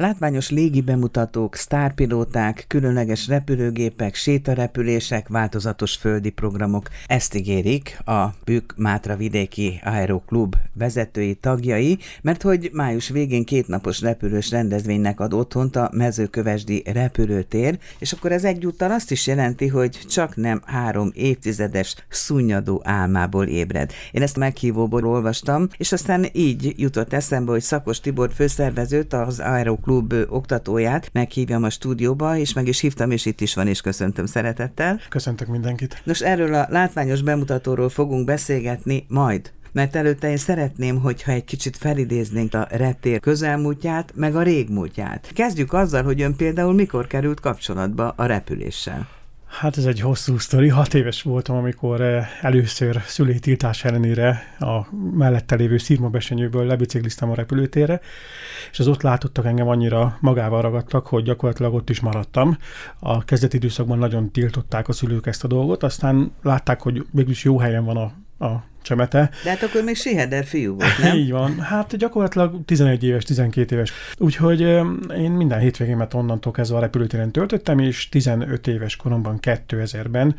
Látványos légi bemutatók, sztárpilóták, különleges repülőgépek, sétarepülések, változatos földi programok. Ezt ígérik a Bükk Mátra vidéki Aeroklub vezetői tagjai, mert hogy május végén kétnapos repülős rendezvénynek ad otthont a mezőkövesdi repülőtér, és akkor ez egyúttal azt is jelenti, hogy csak nem három évtizedes szunnyadó álmából ébred. Én ezt meghívóból olvastam, és aztán így jutott eszembe, hogy Szakos Tibor főszervezőt, az Aeroklub klub oktatóját meghívjam a stúdióba, és meg is hívtam, és itt is van, és köszöntöm szeretettel. Köszöntök mindenkit. Nos, erről a látványos bemutatóról fogunk beszélgetni majd mert előtte én szeretném, hogyha egy kicsit felidéznénk a reptér közelmúltját, meg a régmúltját. Kezdjük azzal, hogy ön például mikor került kapcsolatba a repüléssel. Hát ez egy hosszú sztori. Hat éves voltam, amikor eh, először szülői tiltás ellenére a mellette lévő szírmabesenyőből lebicikliztem a repülőtérre, és az ott látottak engem annyira magával ragadtak, hogy gyakorlatilag ott is maradtam. A kezdeti időszakban nagyon tiltották a szülők ezt a dolgot, aztán látták, hogy mégis jó helyen van a a csemete. De hát akkor még Siheder fiú volt, nem? Így van. Hát gyakorlatilag 11 éves, 12 éves. Úgyhogy én minden hétvégémet onnantól kezdve a repülőtéren töltöttem, és 15 éves koromban 2000-ben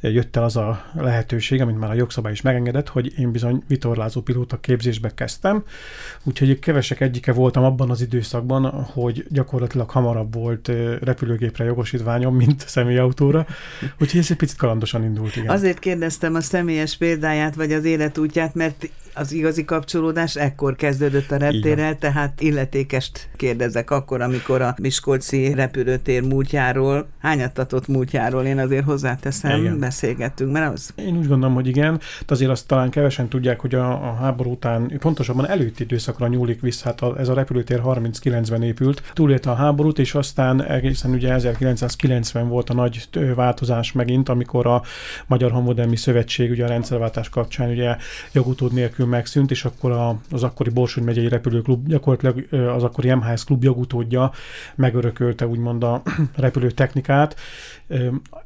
jött el az a lehetőség, amit már a jogszabály is megengedett, hogy én bizony vitorlázó pilóta képzésbe kezdtem. Úgyhogy kevesek egyike voltam abban az időszakban, hogy gyakorlatilag hamarabb volt repülőgépre jogosítványom, mint személyautóra. Úgyhogy ez egy picit kalandosan indult, igen. Azért kérdeztem a személyes példáját, vagy az életútját, mert az igazi kapcsolódás ekkor kezdődött a reptérrel, tehát illetékest kérdezek akkor, amikor a Miskolci repülőtér múltjáról, hányattatott múltjáról én azért hozzáteszem, igen. beszélgettünk, mert az... Én úgy gondolom, hogy igen, de azért azt talán kevesen tudják, hogy a, a háború után, pontosabban előtti időszakra nyúlik vissza, hát a, ez a repülőtér 39-ben épült, túlélte a háborút, és aztán egészen ugye 1990 volt a nagy változás megint, amikor a Magyar Honvédelmi Szövetség ugye a rendszerváltás kapcsán ugye jogutód nélkül megszűnt, és akkor a, az akkori Borsony megyei repülőklub, gyakorlatilag az akkori MHS klub jogutódja megörökölte úgymond a repülőtechnikát,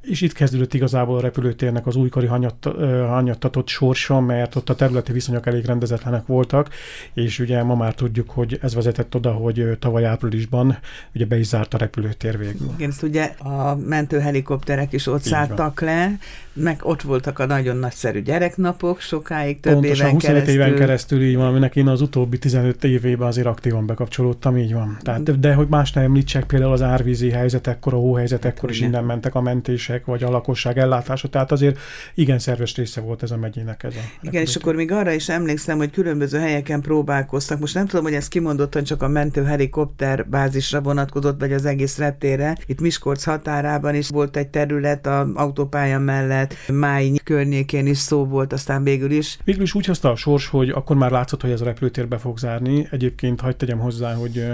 és itt kezdődött igazából a repülőtérnek az újkori hanyatt, hanyattatott sorsa, mert ott a területi viszonyok elég rendezetlenek voltak, és ugye ma már tudjuk, hogy ez vezetett oda, hogy tavaly áprilisban ugye be is zárt a repülőtér végül. Igen, ezt ugye a mentőhelikopterek is ott szálltak le, meg ott voltak a nagyon nagyszerű gyereknapok, sokáig, több Pontosan, éven 25 keresztül. éven keresztül így van, aminek én az utóbbi 15 évében azért aktívan bekapcsolódtam, így van. Tehát, de, de hogy más nem említsek, például az árvízi helyzetekkor, a hóhelyzetekkor is innen mentek a mentések, vagy a lakosság ellátása, tehát azért igen szerves része volt ez a megyének ez a Igen, és akkor még arra is emlékszem, hogy különböző helyeken próbálkoztak. Most nem tudom, hogy ez kimondottan csak a mentő helikopter bázisra vonatkozott, vagy az egész reptére. Itt Miskolc határában is volt egy terület a autópálya mellett, Máj környékén is szó volt, aztán végül is. Végül is úgy hozta a sors, hogy akkor már látszott, hogy ez a repülőtér be fog zárni. Egyébként hagyd tegyem hozzá, hogy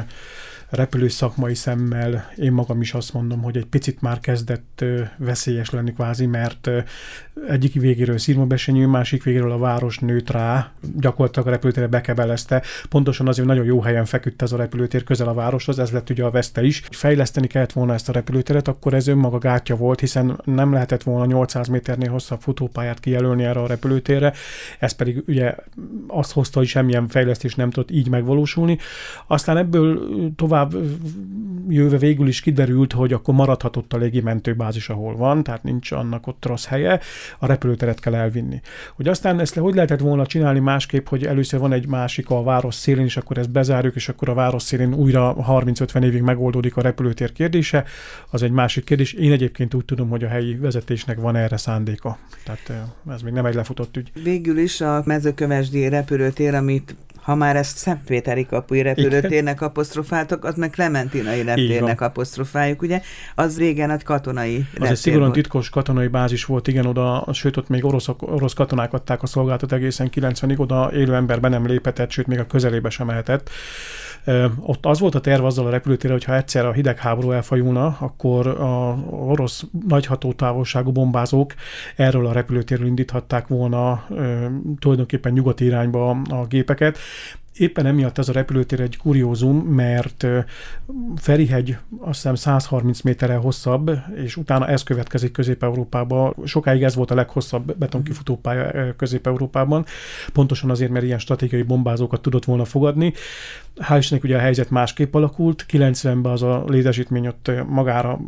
repülő szakmai szemmel én magam is azt mondom, hogy egy picit már kezdett veszélyes lenni kvázi, mert egyik végéről szírmabesenyő, másik végéről a város nőtt rá, gyakorlatilag a repülőtérre bekebelezte. Pontosan azért nagyon jó helyen feküdt ez a repülőtér közel a városhoz, ez lett ugye a veszte is. Fejleszteni kellett volna ezt a repülőteret, akkor ez önmaga gátja volt, hiszen nem lehetett volna 800 méternél hosszabb futópályát kijelölni erre a repülőtérre. Ez pedig ugye azt hozta, hogy semmilyen fejlesztés nem tudott így megvalósulni. Aztán ebből tovább tovább jöve végül is kiderült, hogy akkor maradhatott a légimentőbázis, ahol van, tehát nincs annak ott rossz helye, a repülőteret kell elvinni. Hogy aztán ezt hogy lehetett volna csinálni másképp, hogy először van egy másik a város szélén, és akkor ezt bezárjuk, és akkor a város szélén újra 30-50 évig megoldódik a repülőtér kérdése, az egy másik kérdés. Én egyébként úgy tudom, hogy a helyi vezetésnek van erre szándéka. Tehát ez még nem egy lefutott ügy. Végül is a mezőkövesdi repülőtér, amit ha már ezt Szentpéteri kapuj repülőtérnek apostrofáltak, az meg Clementinai reptérnek apostrofáljuk, ugye? Az régen egy katonai Az egy szigorúan volt. titkos katonai bázis volt, igen, oda, sőt, ott még orosz, orosz katonák adták a szolgáltat egészen 90-ig, oda élő ember be nem léphetett, sőt, még a közelébe sem mehetett. Ott az volt a terv azzal a repülőtérrel, hogy ha egyszer a hidegháború elfajulna, akkor a orosz nagyhatótávolságú bombázók erről a repülőtérről indíthatták volna tulajdonképpen nyugati irányba a gépeket, éppen emiatt ez a repülőtér egy kuriózum, mert Ferihegy azt hiszem 130 méterrel hosszabb, és utána ez következik Közép-Európába. Sokáig ez volt a leghosszabb betonkifutópálya Közép-Európában, pontosan azért, mert ilyen stratégiai bombázókat tudott volna fogadni. Hál' Istennek ugye a helyzet másképp alakult, 90-ben az a létesítmény ott magára,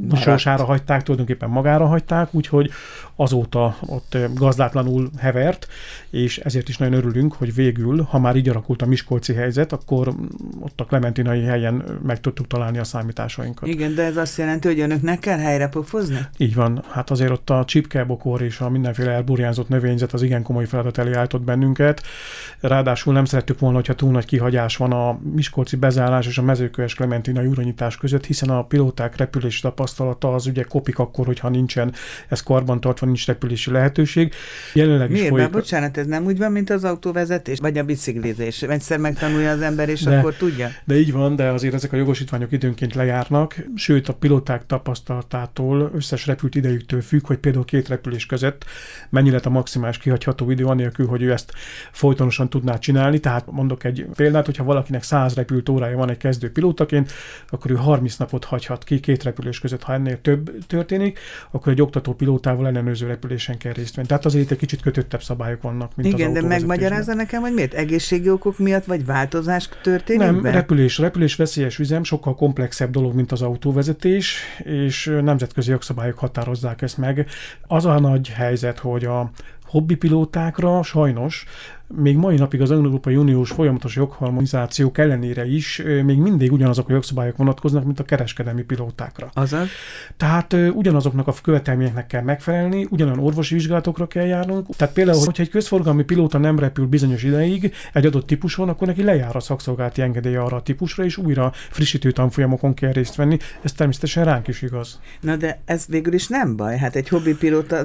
Maradt. sorsára hagyták, tulajdonképpen magára hagyták, úgyhogy azóta ott gazdátlanul hevert, és ezért is nagyon örülünk, hogy végül, ha már így alakult a Miskolci helyzet, akkor ott a Klementinai helyen meg tudtuk találni a számításainkat. Igen, de ez azt jelenti, hogy önöknek kell helyre pofozni? Így van. Hát azért ott a csipkelbokor és a mindenféle elburjánzott növényzet az igen komoly feladat elé állított bennünket. Ráadásul nem szerettük volna, hogyha túl nagy kihagyás van a Miskolci bezárás és a mezőköves Klementinai uranyítás között, hiszen a pilóták repülési tapasztalata az ugye kopik akkor, hogyha nincsen ez karbantartva, nincs repülési lehetőség. Jelenleg Miért? is folyik... bocsánat, ez nem úgy van, mint az autóvezetés, vagy a biciklizés. Egyszer megtanulja az ember, és de, akkor tudja? De így van, de azért ezek a jogosítványok időnként lejárnak, sőt a pilóták tapasztalatától, összes repült idejüktől függ, hogy például két repülés között mennyi lett a maximális kihagyható idő, anélkül, hogy ő ezt folytonosan tudná csinálni. Tehát mondok egy példát, hogyha valakinek 100 repült órája van egy kezdő pilótaként, akkor ő 30 napot hagyhat ki két repülés között, ha ennél több történik, akkor egy oktató pilótával ellenőrző repülésen kell részt venni. Tehát azért egy kicsit kötöttebb szabályok vannak, mint Igen, az de megmagyarázza nekem, hogy miért? Egészségi okok miatt, vagy változás történik? Nem, be? repülés, repülés veszélyes üzem, sokkal komplexebb dolog, mint az autóvezetés, és nemzetközi jogszabályok határozzák ezt meg. Az a nagy helyzet, hogy a hobbipilótákra sajnos még mai napig az Európai Uniós folyamatos jogharmonizációk ellenére is még mindig ugyanazok a jogszabályok vonatkoznak, mint a kereskedelmi pilótákra. Azaz? Tehát ugyanazoknak a követelményeknek kell megfelelni, ugyanolyan orvosi vizsgálatokra kell járnunk. Tehát például, hogyha egy közforgalmi pilóta nem repül bizonyos ideig egy adott típuson, akkor neki lejár a szakszolgálati engedélye arra a típusra, és újra frissítő tanfolyamokon kell részt venni. Ez természetesen ránk is igaz. Na de ez végül is nem baj. Hát egy hobbipilóta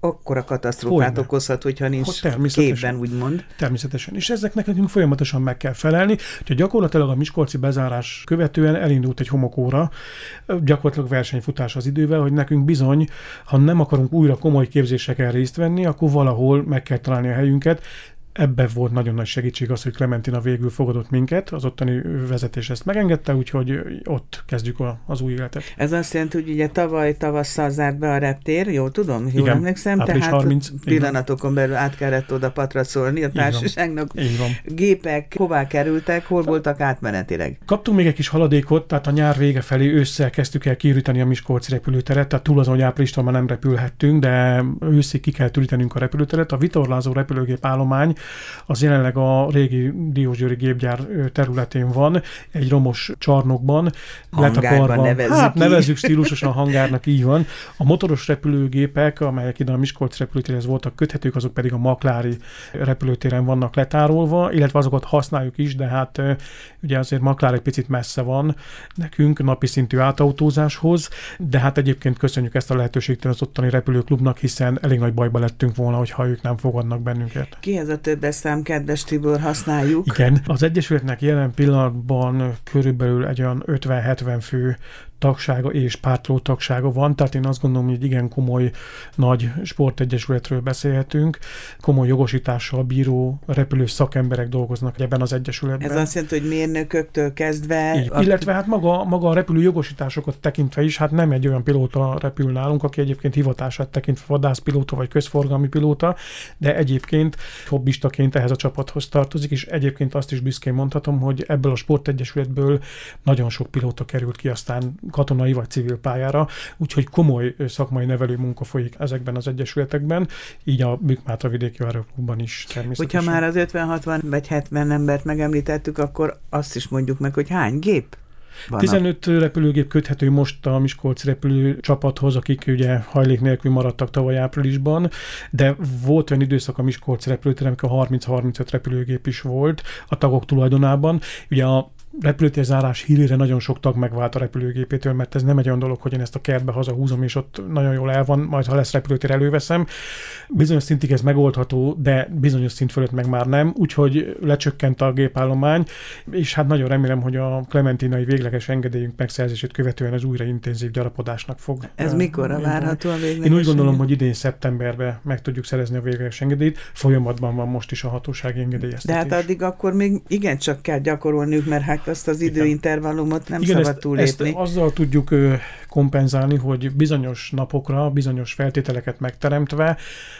akkora katasztrófát okozhat, hogyha nincs képben, úgymond mond. Természetesen. És ezeknek nekünk folyamatosan meg kell felelni. Úgyhogy gyakorlatilag a Miskolci bezárás követően elindult egy homokóra, gyakorlatilag versenyfutás az idővel, hogy nekünk bizony, ha nem akarunk újra komoly képzéseken részt venni, akkor valahol meg kell találni a helyünket, Ebben volt nagyon nagy segítség az, hogy Clementina végül fogadott minket, az ottani vezetés ezt megengedte, úgyhogy ott kezdjük a, az új életet. Ez azt jelenti, hogy ugye tavaly tavasszal zárt be a reptér, jól tudom, jól Igen, emlékszem, tehát 30, pillanatokon belül át kellett oda patraszolni a társaságnak. Így van. Gépek hová kerültek, hol voltak átmenetileg? Kaptunk még egy kis haladékot, tehát a nyár vége felé ősszel kezdtük el kiüríteni a Miskolci repülőteret, tehát túl azon, hogy áprilistól már nem repülhettünk, de őszig ki kell ürítenünk a repülőteret. A vitorlázó repülőgép állomány az jelenleg a régi Diósgyőri gépgyár területén van, egy romos csarnokban. Hangárban nevezzük Hát nevezzük stílusosan hangárnak, így van. A motoros repülőgépek, amelyek ide a Miskolc repülőtérhez voltak köthetők, azok pedig a Maklári repülőtéren vannak letárolva, illetve azokat használjuk is, de hát ugye azért Maklár egy picit messze van nekünk napi szintű átautózáshoz, de hát egyébként köszönjük ezt a lehetőséget az ottani repülőklubnak, hiszen elég nagy bajba lettünk volna, hogyha ők nem fogadnak bennünket. Ki ez a több eszem, kedves Tibor, használjuk? Igen, az Egyesületnek jelen pillanatban körülbelül egy olyan 50-70 fő tagsága és pártló tagsága van, tehát én azt gondolom, hogy egy igen komoly nagy sportegyesületről beszélhetünk, komoly jogosítással bíró repülő szakemberek dolgoznak ebben az egyesületben. Ez azt jelenti, hogy mérnököktől kezdve... Így, a... Illetve hát maga, maga a repülő jogosításokat tekintve is, hát nem egy olyan pilóta repül nálunk, aki egyébként hivatását tekintve vadászpilóta vagy közforgalmi pilóta, de egyébként hobbistaként ehhez a csapathoz tartozik, és egyébként azt is büszkén mondhatom, hogy ebből a sportegyesületből nagyon sok pilóta került ki aztán katonai vagy civil pályára, úgyhogy komoly szakmai nevelő munka folyik ezekben az egyesületekben, így a Bükmátra vidéki aeroklubban is természetesen. Hogyha már az 50-60 vagy 70 embert megemlítettük, akkor azt is mondjuk meg, hogy hány gép? Van 15 a... repülőgép köthető most a Miskolc repülő csapathoz, akik ugye hajlék nélkül maradtak tavaly áprilisban, de volt olyan időszak a Miskolc repülőterem, amikor 30-35 repülőgép is volt a tagok tulajdonában. Ugye a repülőtérzárás hírére nagyon sok tag megvált a repülőgépétől, mert ez nem egy olyan dolog, hogy én ezt a kertbe hazahúzom, és ott nagyon jól el van, majd ha lesz repülőtér előveszem. Bizonyos szintig ez megoldható, de bizonyos szint fölött meg már nem, úgyhogy lecsökkent a gépállomány, és hát nagyon remélem, hogy a klementinai végleges engedélyünk megszerzését követően ez újra intenzív gyarapodásnak fog. Ez mikorra várható a végleges Én úgy gondolom, hogy idén szeptemberben meg tudjuk szerezni a végleges engedélyt. Folyamatban van most is a hatósági engedélyeztetés. De hát addig akkor még igencsak kell gyakorolniuk, mert hát azt az időintervallumot nem Igen, szabad túlépni. Ezt azzal tudjuk kompenzálni, hogy bizonyos napokra, bizonyos feltételeket megteremtve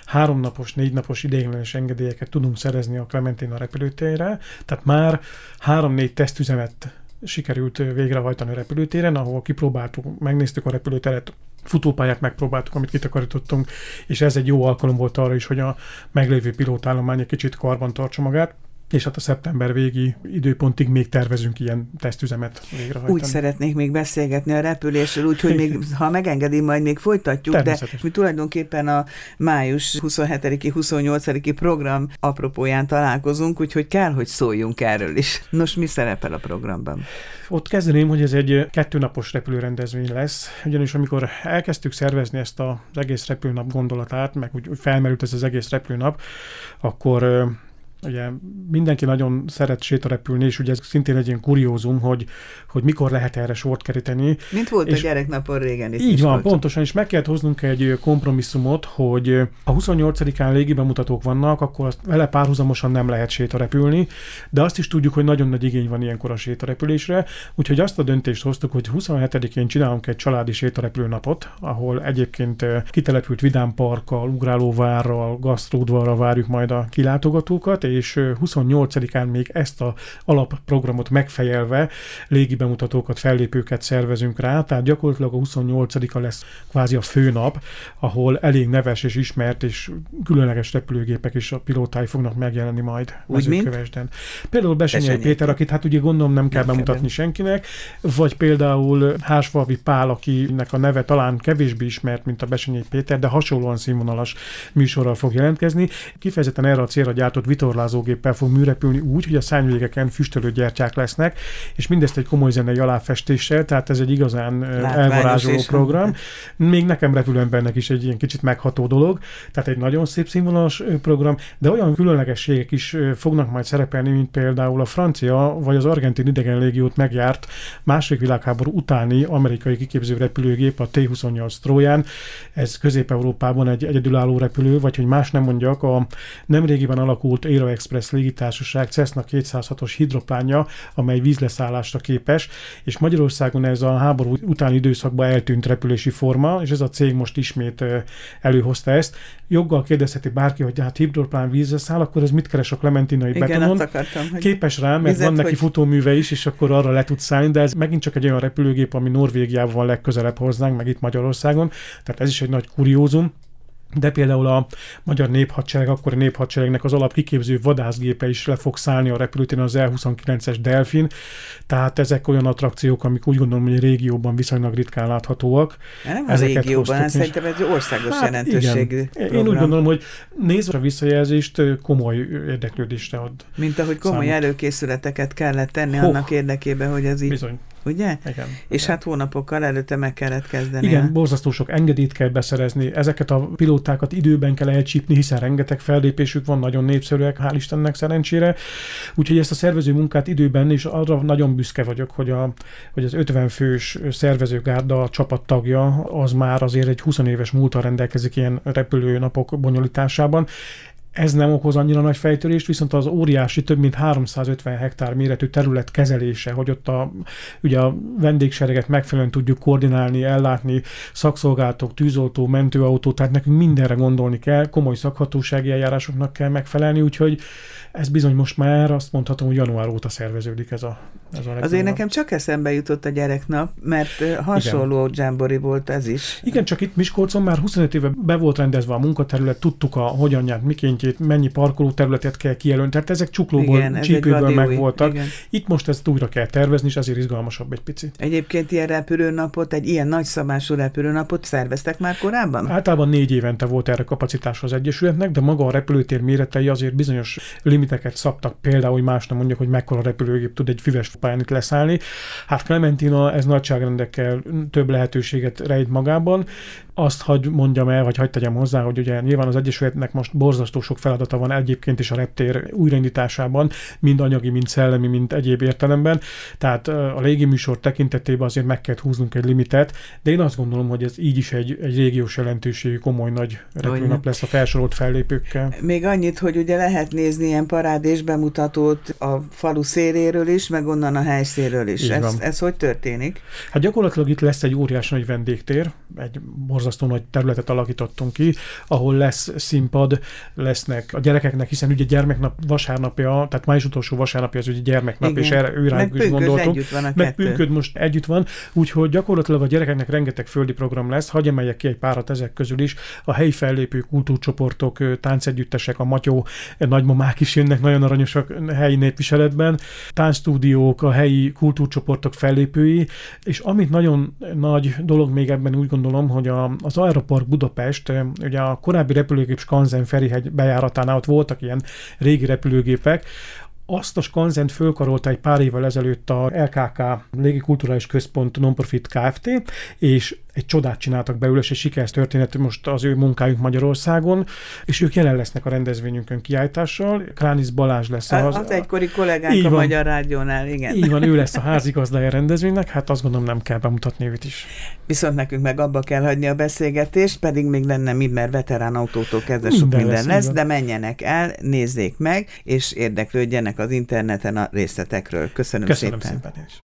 három napos, négy napos ideiglenes engedélyeket tudunk szerezni a Clementina repülőtérre, tehát már három-négy tesztüzemet sikerült végrehajtani a repülőtéren, ahol kipróbáltuk, megnéztük a repülőteret, futópályát megpróbáltuk, amit kitakarítottunk, és ez egy jó alkalom volt arra is, hogy a meglévő pilótállomány egy kicsit karban tartsa magát és hát a szeptember végi időpontig még tervezünk ilyen tesztüzemet végrehajtani. Úgy szeretnék még beszélgetni a repülésről, úgyhogy még, ha megengedi, majd még folytatjuk, de mi tulajdonképpen a május 27-28-i program apropóján találkozunk, úgyhogy kell, hogy szóljunk erről is. Nos, mi szerepel a programban? Ott kezdeném, hogy ez egy kettőnapos repülőrendezvény lesz, ugyanis amikor elkezdtük szervezni ezt az egész repülőnap gondolatát, meg úgy felmerült ez az egész repülőnap, akkor ugye mindenki nagyon szeret sétarepülni, és ugye ez szintén egy ilyen kuriózum, hogy, hogy mikor lehet erre sort keríteni. Mint volt és a gyereknapon régen is. Így van, volt. pontosan, és meg kellett hoznunk egy kompromisszumot, hogy a 28-án légi bemutatók vannak, akkor azt vele párhuzamosan nem lehet sétarepülni, de azt is tudjuk, hogy nagyon nagy igény van ilyenkor a sétarepülésre, úgyhogy azt a döntést hoztuk, hogy 27-én csinálunk egy családi sétarepülő napot, ahol egyébként kitelepült vidámparkkal, ugrálóvárral, gasztródvarral várjuk majd a kilátogatókat, és 28-án még ezt a alapprogramot megfejelve légi bemutatókat, fellépőket szervezünk rá, tehát gyakorlatilag a 28-a lesz kvázi a főnap, ahol elég neves és ismert és különleges repülőgépek és a pilótái fognak megjelenni majd mezőkövesden. Például Besenyei Péter, akit hát ugye gondolom nem kell nem bemutatni kell. senkinek, vagy például Hásvalvi Pál, akinek a neve talán kevésbé ismert, mint a Besenyei Péter, de hasonlóan színvonalas műsorral fog jelentkezni. Kifejezetten erre a célra gyártott vitorlás vitorlázógéppel fog műrepülni úgy, hogy a szányvégeken füstölőgyertyák lesznek, és mindezt egy komoly zenei aláfestéssel, tehát ez egy igazán Látványos elvarázsoló program. Még nekem repülőembernek is egy ilyen kicsit megható dolog, tehát egy nagyon szép színvonalas program, de olyan különlegességek is fognak majd szerepelni, mint például a francia vagy az argentin idegen légiót megjárt második világháború utáni amerikai kiképző repülőgép, a T-28 Trojan. Ez Közép-Európában egy egyedülálló repülő, vagy hogy más nem mondjak, a nemrégiben alakult Aero Express légitársaság Cessna 206-os hidroplánja, amely vízleszállásra képes, és Magyarországon ez a háború utáni időszakban eltűnt repülési forma, és ez a cég most ismét előhozta ezt. Joggal kérdezheti bárki, hogy hát hidroplán vízre száll, akkor ez mit keres a klementinai Igen, betonon? Akartam, hogy Képes rá, mert vizet, van neki hogy... futóműve is, és akkor arra le tud szállni, de ez megint csak egy olyan repülőgép, ami Norvégiában van legközelebb hozzánk, meg itt Magyarországon. Tehát ez is egy nagy kuriózum de például a magyar néphadsereg, akkor a néphadseregnek az alapkiképző vadászgépe is le fog szállni a repülőtéren az L-29-es Delfin, tehát ezek olyan attrakciók, amik úgy gondolom, hogy a régióban viszonylag ritkán láthatóak. Nem a Ezeket régióban, hát szerintem egy országos hát jelentőségű igen. Én úgy gondolom, hogy nézve a visszajelzést komoly érdeklődésre ad. Mint ahogy komoly számot. előkészületeket kellett tenni Hoh. annak érdekében, hogy ez így Bizony ugye? Igen. És igen. hát hónapokkal előtte meg kellett kezdeni. Igen, borzasztó sok engedélyt kell beszerezni, ezeket a pilótákat időben kell elcsípni, hiszen rengeteg fellépésük van, nagyon népszerűek, hál' Istennek szerencsére. Úgyhogy ezt a szervező munkát időben, és arra nagyon büszke vagyok, hogy, a, hogy az 50 fős szervezőgárda csapattagja, az már azért egy 20 éves múltal rendelkezik ilyen repülőnapok bonyolításában ez nem okoz annyira nagy fejtörést, viszont az óriási több mint 350 hektár méretű terület kezelése, hogy ott a, ugye a vendégsereget megfelelően tudjuk koordinálni, ellátni, szakszolgálatok, tűzoltó, mentőautó, tehát nekünk mindenre gondolni kell, komoly szakhatósági eljárásoknak kell megfelelni, úgyhogy ez bizony most már azt mondhatom, hogy január óta szerveződik ez a, ez a Azért nekem csak eszembe jutott a gyereknap, mert hasonló dzsámbori volt ez is. Igen, csak itt Miskolcon már 25 éve be volt rendezve a munkaterület, tudtuk a hogyanját, miként központjét, mennyi parkoló területet kell kijelölni. Tehát ezek csuklóból, igen, csípőből megvoltak. Igen. Itt most ezt újra kell tervezni, és azért izgalmasabb egy picit. Egyébként ilyen repülőnapot, egy ilyen nagyszabású repülőnapot szerveztek már korábban? Általában négy évente volt erre kapacitás az Egyesületnek, de maga a repülőtér méretei azért bizonyos limiteket szabtak. Például, hogy más nem mondjuk, hogy mekkora repülőgép tud egy füves pályán itt leszállni. Hát Clementina ez nagyságrendekkel több lehetőséget rejt magában. Azt hagy mondjam el, vagy hagyd tegyem hozzá, hogy ugye nyilván az Egyesületnek most borzasztó sok feladata van egyébként is a reptér újraindításában, mind anyagi, mind szellemi, mind egyéb értelemben. Tehát a műsor tekintetében azért meg kell húznunk egy limitet, de én azt gondolom, hogy ez így is egy, egy régiós jelentőségű komoly nagy repülőnap lesz a felsorolt fellépőkkel. Még annyit, hogy ugye lehet nézni ilyen parádés bemutatót a falu széléről is, meg onnan a helyszéről is. Ez, ez hogy történik? Hát gyakorlatilag itt lesz egy óriás nagy vendégtér, egy borzasztó nagy területet alakítottunk ki, ahol lesz színpad, lesznek a gyerekeknek, hiszen ugye gyermeknap vasárnapja, tehát május utolsó vasárnapja az ugye gyermeknap, Igen. és erre őre is gondoltunk. Együtt van a meg pünköd most együtt van, úgyhogy gyakorlatilag a gyerekeknek rengeteg földi program lesz, hagyj emeljek ki egy párat ezek közül is, a helyi fellépő kultúrcsoportok, táncegyüttesek, a matyó nagymamák is jönnek, nagyon aranyosak helyi népviseletben, táncstúdiók, a helyi kultúrcsoportok fellépői, és amit nagyon nagy dolog még ebben úgy gondolom, hogy a, az Aeropark Budapest, ugye a korábbi repülőgép Skanzen Ferihegy bejáratánál ott voltak ilyen régi repülőgépek, azt a skanzent fölkarolta egy pár évvel ezelőtt a LKK Légikulturális Központ Nonprofit Kft. és egy csodát csináltak belőle, és egy sikeres történet most az ő munkájuk Magyarországon, és ők jelen lesznek a rendezvényünkön kiállítással. Kránis Balázs lesz az... Az egykori kollégánk a van, Magyar Rádiónál, igen. Így van, ő lesz a házigazdája a rendezvénynek, hát azt gondolom nem kell bemutatni őt is. Viszont nekünk meg abba kell hagyni a beszélgetést, pedig még lenne mind, mert veterán autótól kezdve sok minden, minden lesz, lesz de menjenek el, nézzék meg, és érdeklődjenek az interneten a részletekről. Köszönöm, Köszönöm szépen. szépen is.